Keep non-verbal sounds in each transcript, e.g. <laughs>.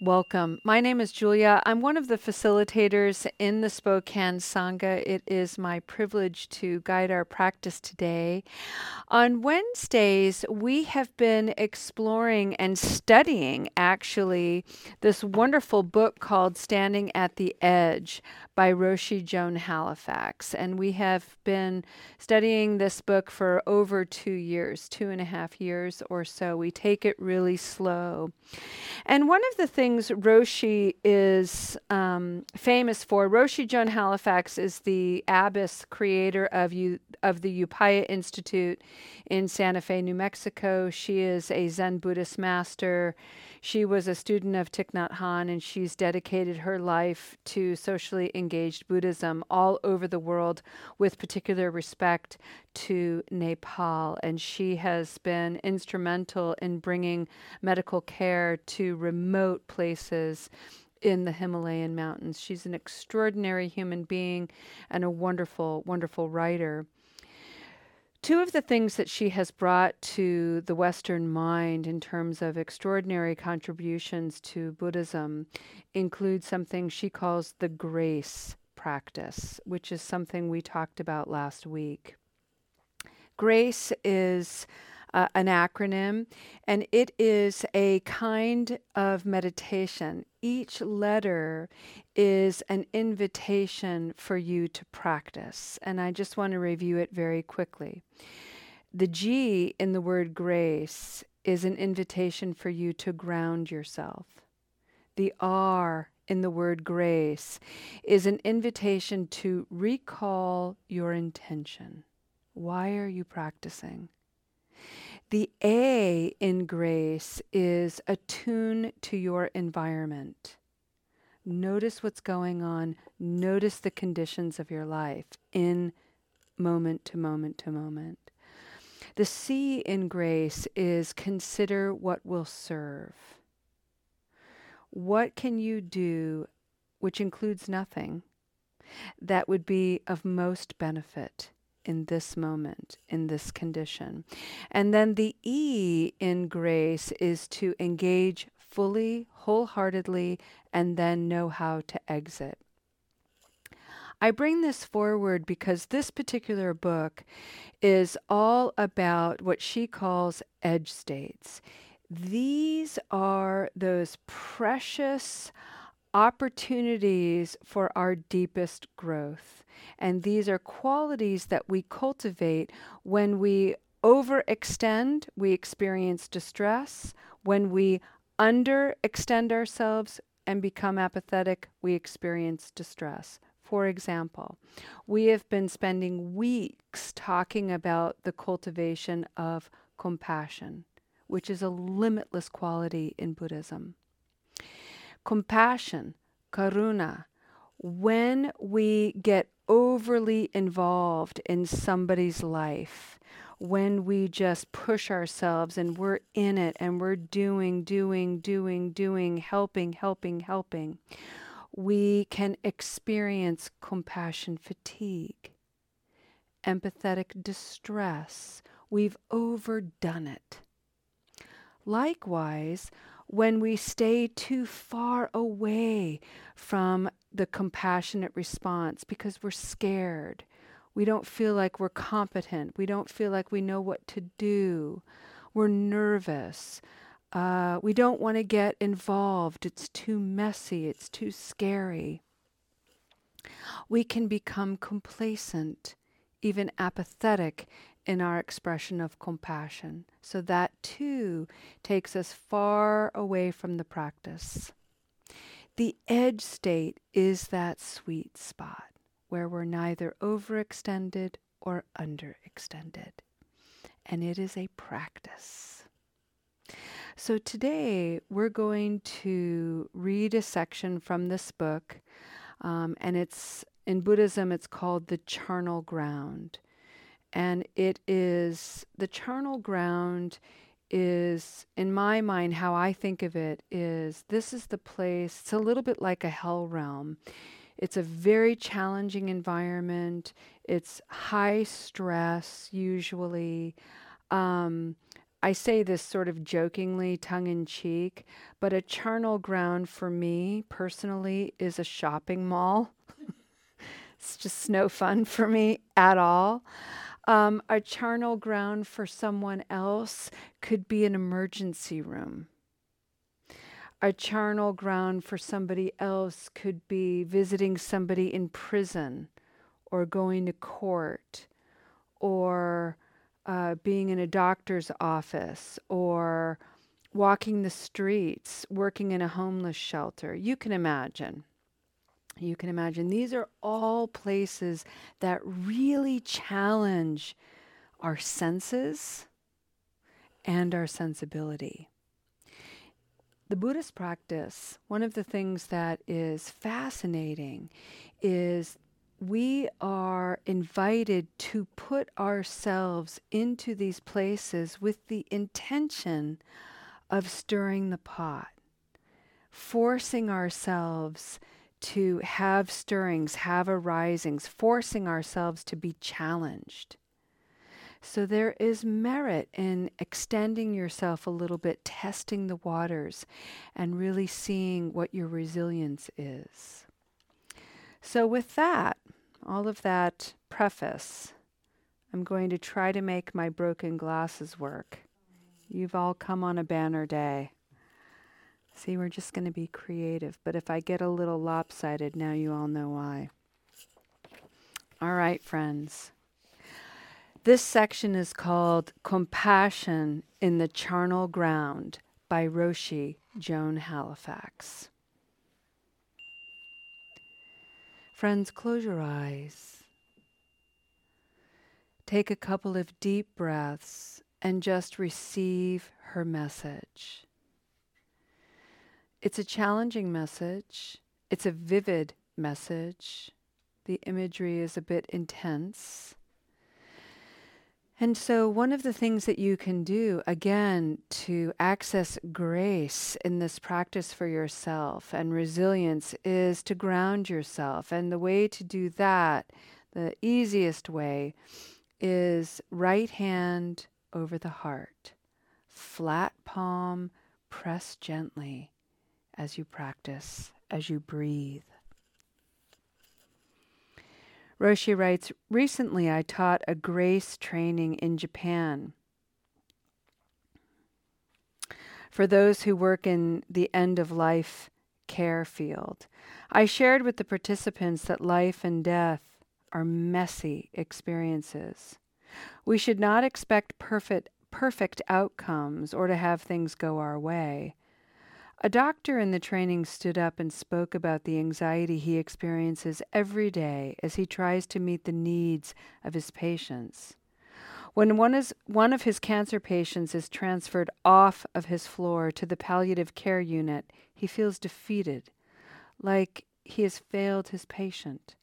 Welcome. My name is Julia. I'm one of the facilitators in the Spokane Sangha. It is my privilege to guide our practice today. On Wednesdays, we have been exploring and studying actually this wonderful book called Standing at the Edge by Roshi Joan Halifax. And we have been studying this book for over two years, two and a half years or so. We take it really slow. And one of the things Roshi is um, famous for, Roshi Joan Halifax is the abbess creator of, of the Upaya Institute in Santa Fe, New Mexico. She is a Zen Buddhist master. She was a student of Thich Nhat Hanh, and she's dedicated her life to socially engaged Buddhism all over the world, with particular respect to Nepal. And she has been instrumental in bringing medical care to remote places in the Himalayan mountains. She's an extraordinary human being and a wonderful, wonderful writer. Two of the things that she has brought to the Western mind in terms of extraordinary contributions to Buddhism include something she calls the grace practice, which is something we talked about last week. Grace is uh, an acronym, and it is a kind of meditation. Each letter is an invitation for you to practice, and I just want to review it very quickly. The G in the word grace is an invitation for you to ground yourself. The R in the word grace is an invitation to recall your intention. Why are you practicing? The A in grace is attune to your environment. Notice what's going on. Notice the conditions of your life in moment to moment to moment. The C in grace is consider what will serve. What can you do, which includes nothing, that would be of most benefit? In this moment, in this condition. And then the E in grace is to engage fully, wholeheartedly, and then know how to exit. I bring this forward because this particular book is all about what she calls edge states. These are those precious opportunities for our deepest growth. And these are qualities that we cultivate when we overextend, we experience distress. When we underextend ourselves and become apathetic, we experience distress. For example, we have been spending weeks talking about the cultivation of compassion, which is a limitless quality in Buddhism compassion, karuna, when we get overly involved in somebody's life, when we just push ourselves and we're in it and we're doing, doing, doing, doing, helping, helping, helping, we can experience compassion fatigue, empathetic distress. We've overdone it. Likewise, when we stay too far away from the compassionate response because we're scared. We don't feel like we're competent. We don't feel like we know what to do. We're nervous. Uh, we don't want to get involved. It's too messy. It's too scary. We can become complacent, even apathetic in our expression of compassion. So that too takes us far away from the practice. The edge state is that sweet spot where we're neither overextended or underextended. And it is a practice. So today we're going to read a section from this book, um, and it's in Buddhism, it's called the charnel ground and it is the charnel ground is in my mind how i think of it is this is the place it's a little bit like a hell realm it's a very challenging environment it's high stress usually um, I say this sort of jokingly, tongue in cheek, but a charnel ground for me personally is a shopping mall. <laughs> it's just no fun for me at all. Um, a charnel ground for someone else could be an emergency room. A charnel ground for somebody else could be visiting somebody in prison or going to court or uh, being in a doctor's office or walking the streets, working in a homeless shelter. You can imagine. You can imagine. These are all places that really challenge our senses and our sensibility. The Buddhist practice, one of the things that is fascinating is we are invited to put ourselves into these places with the intention of stirring the pot, forcing ourselves to have stirrings, have arisings, forcing ourselves to be challenged. So there is merit in extending yourself a little bit, testing the waters, and really seeing what your resilience is. So, with that, all of that preface, I'm going to try to make my broken glasses work. You've all come on a banner day. See, we're just going to be creative, but if I get a little lopsided, now you all know why. All right, friends. This section is called Compassion in the Charnel Ground by Roshi Joan Halifax. Friends, close your eyes. Take a couple of deep breaths and just receive her message. It's a challenging message, it's a vivid message. The imagery is a bit intense. And so, one of the things that you can do, again, to access grace in this practice for yourself and resilience is to ground yourself. And the way to do that, the easiest way, is right hand over the heart, flat palm, press gently as you practice, as you breathe. Roshi writes Recently, I taught a grace training in Japan for those who work in the end of life care field. I shared with the participants that life and death are messy experiences. We should not expect perfect, perfect outcomes or to have things go our way. A doctor in the training stood up and spoke about the anxiety he experiences every day as he tries to meet the needs of his patients. When one, is, one of his cancer patients is transferred off of his floor to the palliative care unit, he feels defeated, like he has failed his patient.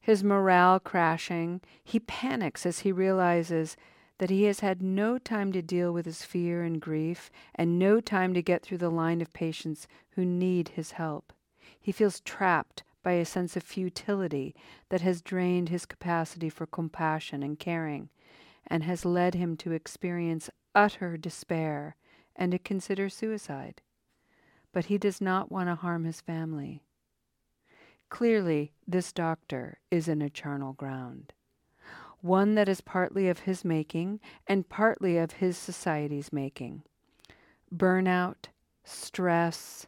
His morale crashing, he panics as he realizes that he has had no time to deal with his fear and grief, and no time to get through the line of patients who need his help. He feels trapped by a sense of futility that has drained his capacity for compassion and caring, and has led him to experience utter despair and to consider suicide. But he does not want to harm his family. Clearly, this doctor is in charnel ground one that is partly of his making and partly of his society's making. Burnout, stress,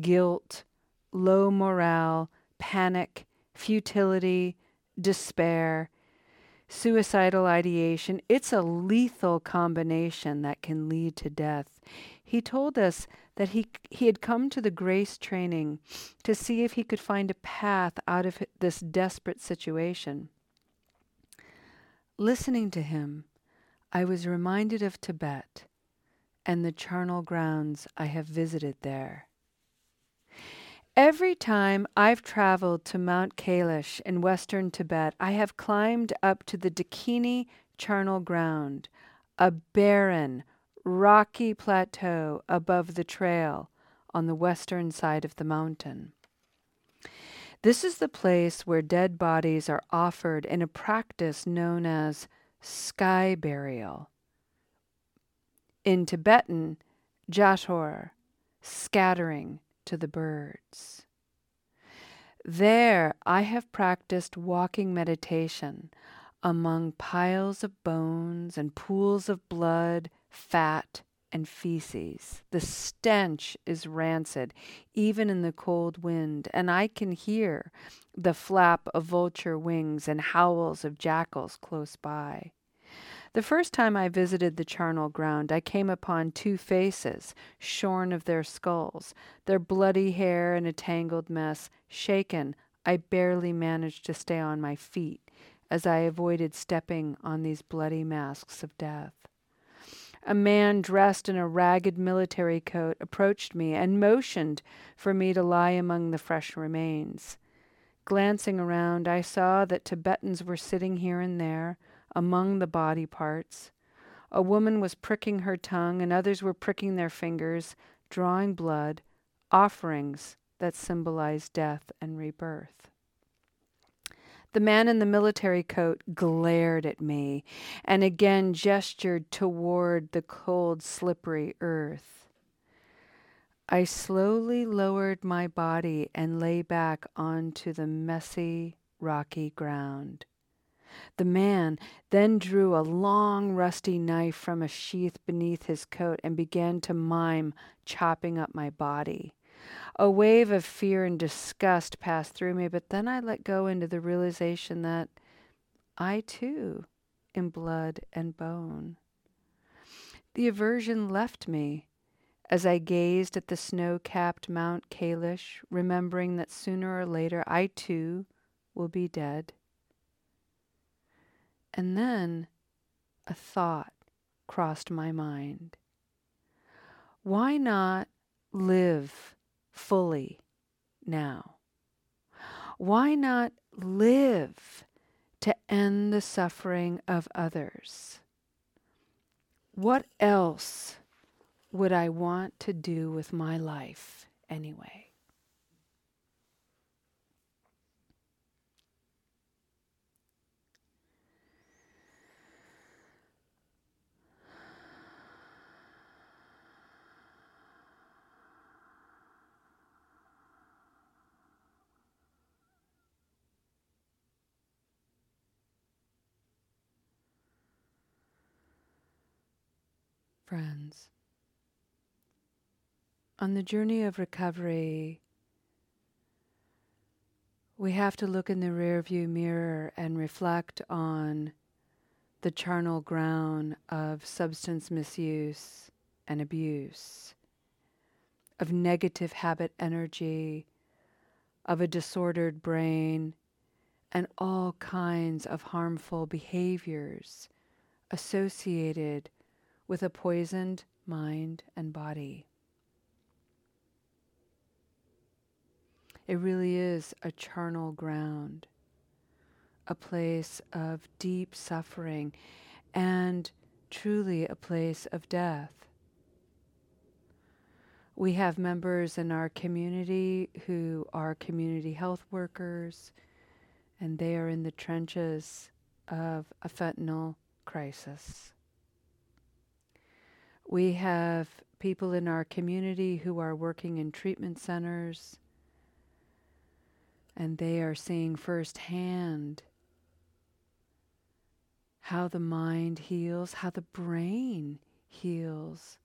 guilt, low morale, panic, futility, despair, suicidal ideation. It's a lethal combination that can lead to death. He told us that he, he had come to the grace training to see if he could find a path out of this desperate situation. Listening to him, I was reminded of Tibet and the charnel grounds I have visited there. Every time I've traveled to Mount Kailash in western Tibet, I have climbed up to the Dakini charnel ground, a barren, rocky plateau above the trail on the western side of the mountain. This is the place where dead bodies are offered in a practice known as sky burial. In Tibetan, Jator, scattering to the birds. There I have practiced walking meditation among piles of bones and pools of blood, fat, and feces. The stench is rancid, even in the cold wind, and I can hear the flap of vulture wings and howls of jackals close by. The first time I visited the charnel ground, I came upon two faces, shorn of their skulls, their bloody hair in a tangled mess. Shaken, I barely managed to stay on my feet as I avoided stepping on these bloody masks of death. A man dressed in a ragged military coat approached me and motioned for me to lie among the fresh remains. Glancing around, I saw that Tibetans were sitting here and there among the body parts. A woman was pricking her tongue, and others were pricking their fingers, drawing blood, offerings that symbolized death and rebirth. The man in the military coat glared at me and again gestured toward the cold, slippery earth. I slowly lowered my body and lay back onto the messy, rocky ground. The man then drew a long, rusty knife from a sheath beneath his coat and began to mime, chopping up my body. A wave of fear and disgust passed through me, but then I let go into the realization that I too am blood and bone. The aversion left me as I gazed at the snow capped Mount Kailash, remembering that sooner or later I too will be dead. And then a thought crossed my mind. Why not live fully now? Why not live to end the suffering of others? What else would I want to do with my life anyway? Friends. On the journey of recovery, we have to look in the rearview mirror and reflect on the charnel ground of substance misuse and abuse, of negative habit energy, of a disordered brain, and all kinds of harmful behaviors associated with a poisoned mind and body. It really is a charnel ground, a place of deep suffering, and truly a place of death. We have members in our community who are community health workers, and they are in the trenches of a fentanyl crisis. We have people in our community who are working in treatment centers, and they are seeing firsthand how the mind heals, how the brain heals,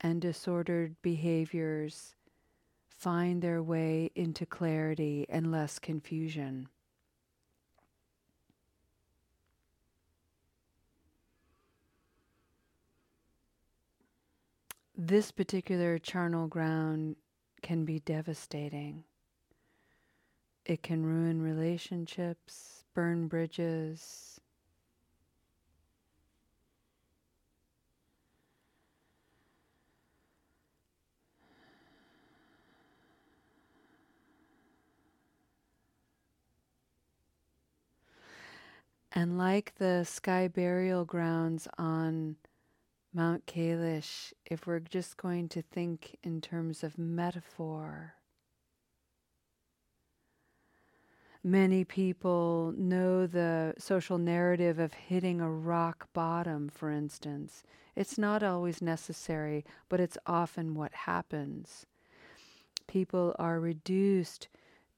and disordered behaviors find their way into clarity and less confusion. This particular charnel ground can be devastating. It can ruin relationships, burn bridges. And like the sky burial grounds on Mount Kailash, if we're just going to think in terms of metaphor, Many people know the social narrative of hitting a rock bottom, for instance. It's not always necessary, but it's often what happens. People are reduced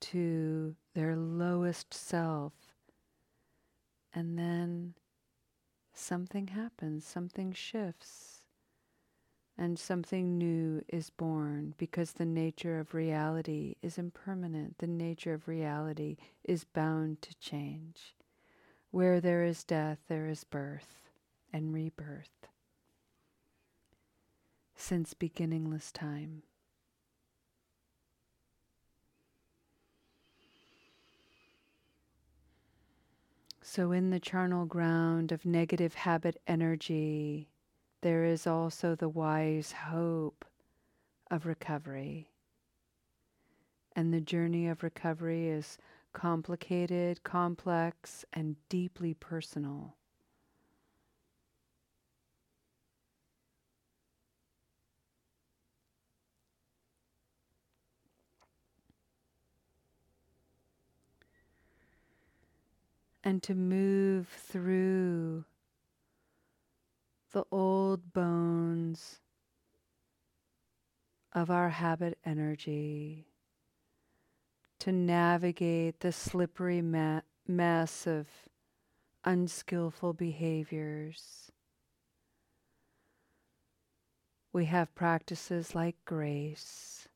to their lowest self, and then something happens, something shifts and something new is born because the nature of reality is impermanent. The nature of reality is bound to change. Where there is death, there is birth and rebirth. Since beginningless time. So, in the charnel ground of negative habit energy, there is also the wise hope of recovery. And the journey of recovery is complicated, complex, and deeply personal. And to move through the old bones of our habit energy to navigate the slippery ma- mess of unskillful behaviors. We have practices like grace.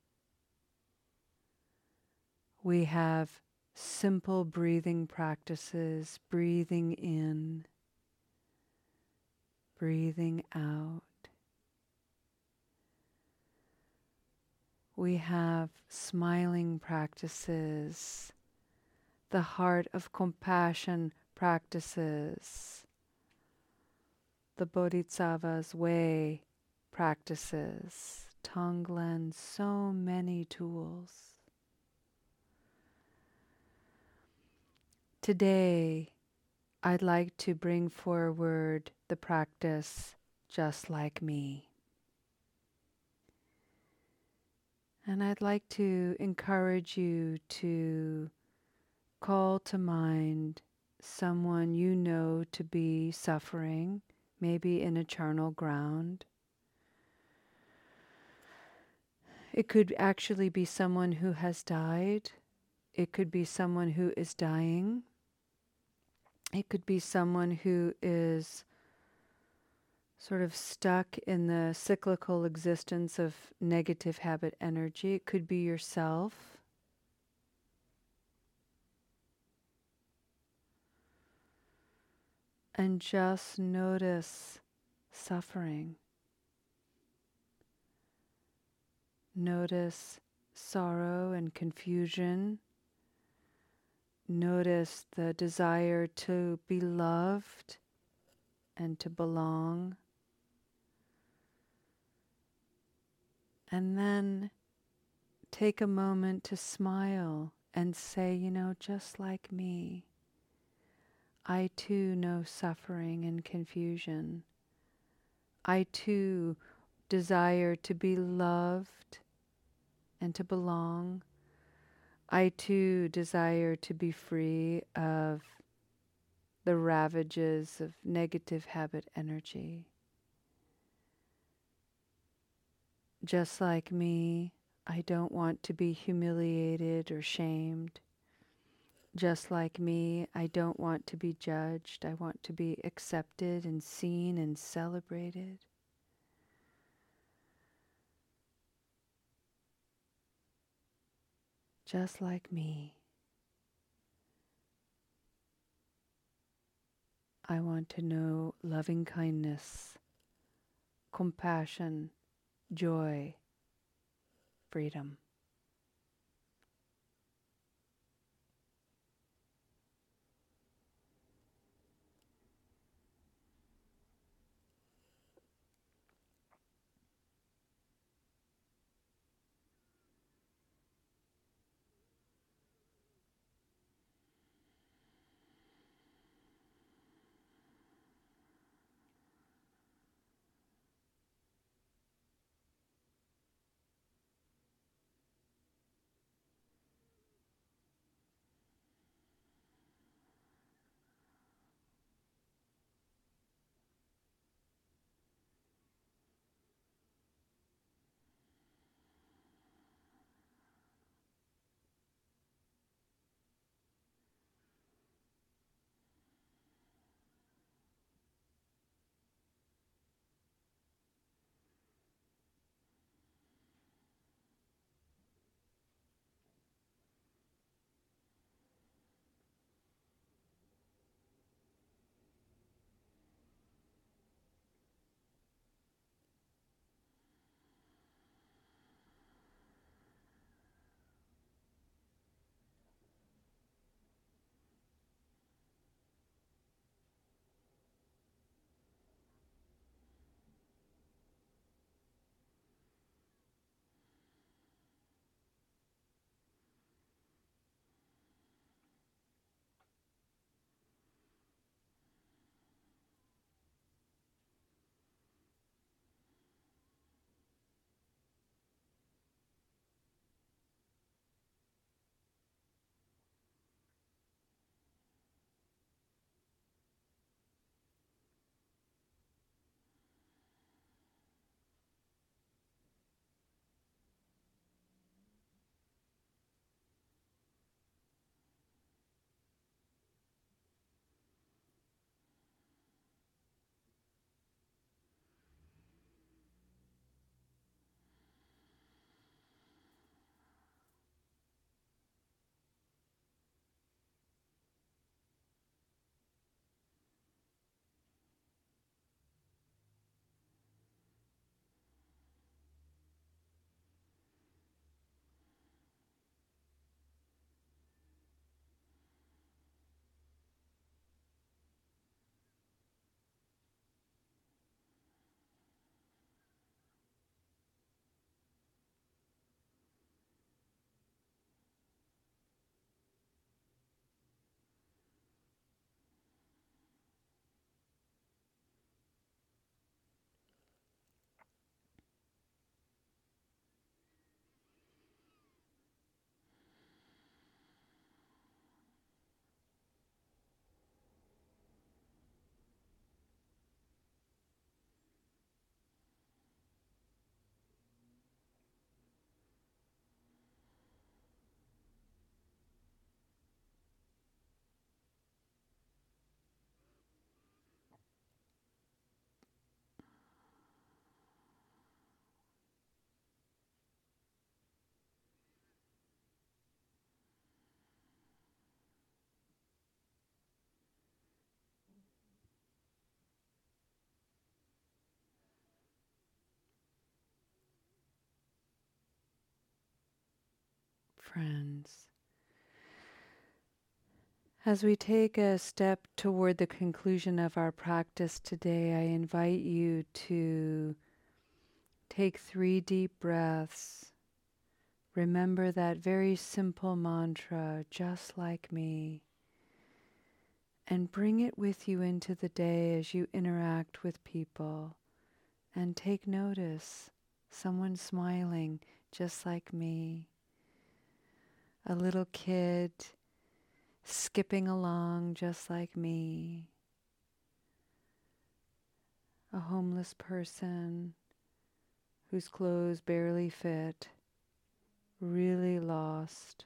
We have simple breathing practices, breathing in breathing out. We have smiling practices, the heart of compassion practices, the Bodhisattva's way practices, Tonglen, so many tools. Today, I'd like to bring forward the practice just like me. And I'd like to encourage you to call to mind someone you know to be suffering, maybe in a charnel ground. It could actually be someone who has died. It could be someone who is dying. It could be someone who is sort of stuck in the cyclical existence of negative habit energy. It could be yourself. And just notice suffering. Notice sorrow and confusion Notice the desire to be loved and to belong. And then take a moment to smile and say, you know, just like me, I too know suffering and confusion. I too desire to be loved and to belong. I too desire to be free of the ravages of negative habit energy. Just like me, I don't want to be humiliated or shamed. Just like me, I don't want to be judged. I want to be accepted and seen and celebrated. Just like me. I want to know loving kindness, compassion, joy, freedom. Friends. As we take a step toward the conclusion of our practice today, I invite you to take three deep breaths. Remember that very simple mantra, just like me, and bring it with you into the day as you interact with people. And take notice someone smiling just like me, a little kid skipping along just like me, a homeless person whose clothes barely fit, really lost,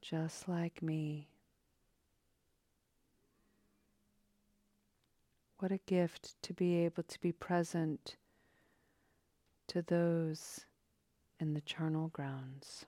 just like me. What a gift to be able to be present to those in the charnel grounds.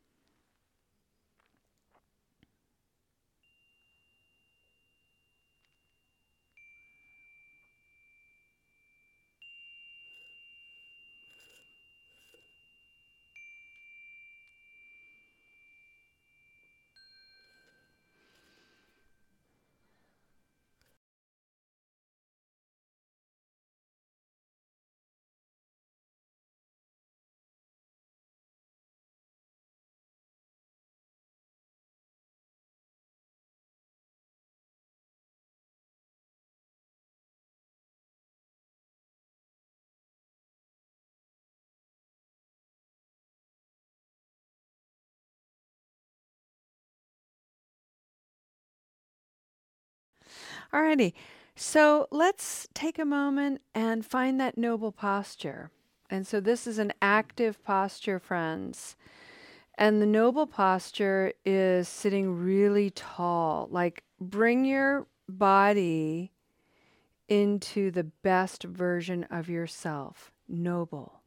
Alrighty, so let's take a moment and find that noble posture. And so this is an active posture, friends. And the noble posture is sitting really tall. Like bring your body into the best version of yourself. Noble.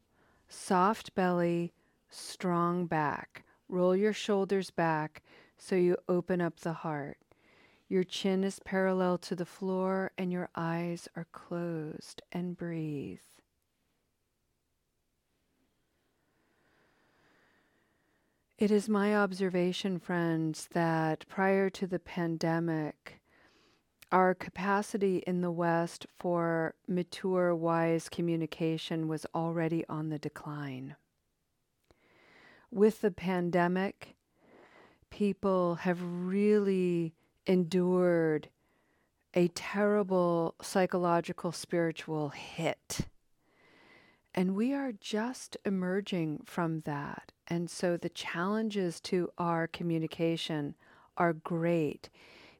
Soft belly, strong back. Roll your shoulders back so you open up the heart. Your chin is parallel to the floor and your eyes are closed and breathe. It is my observation, friends, that prior to the pandemic, our capacity in the West for mature, wise communication was already on the decline. With the pandemic, people have really endured a terrible psychological spiritual hit. And we are just emerging from that. And so the challenges to our communication are great.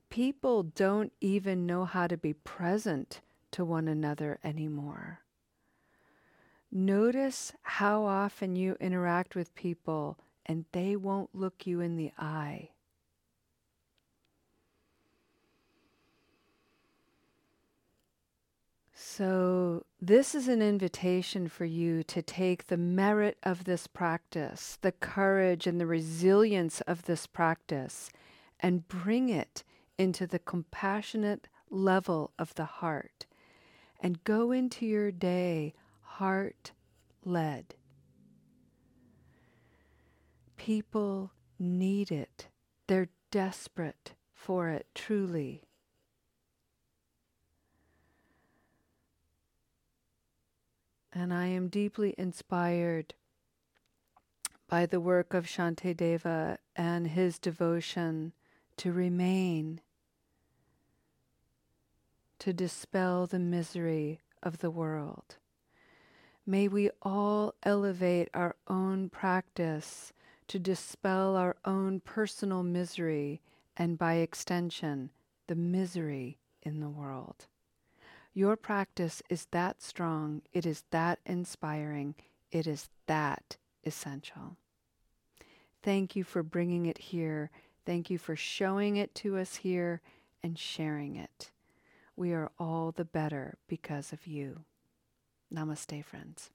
People don't even know how to be present to one another anymore. Notice how often you interact with people and they won't look you in the eye. So, this is an invitation for you to take the merit of this practice, the courage and the resilience of this practice, and bring it into the compassionate level of the heart. And go into your day heart led. People need it, they're desperate for it, truly. And I am deeply inspired by the work of Shantideva and his devotion to remain, to dispel the misery of the world. May we all elevate our own practice to dispel our own personal misery and, by extension, the misery in the world. Your practice is that strong, it is that inspiring, it is that essential. Thank you for bringing it here. Thank you for showing it to us here and sharing it. We are all the better because of you. Namaste, friends.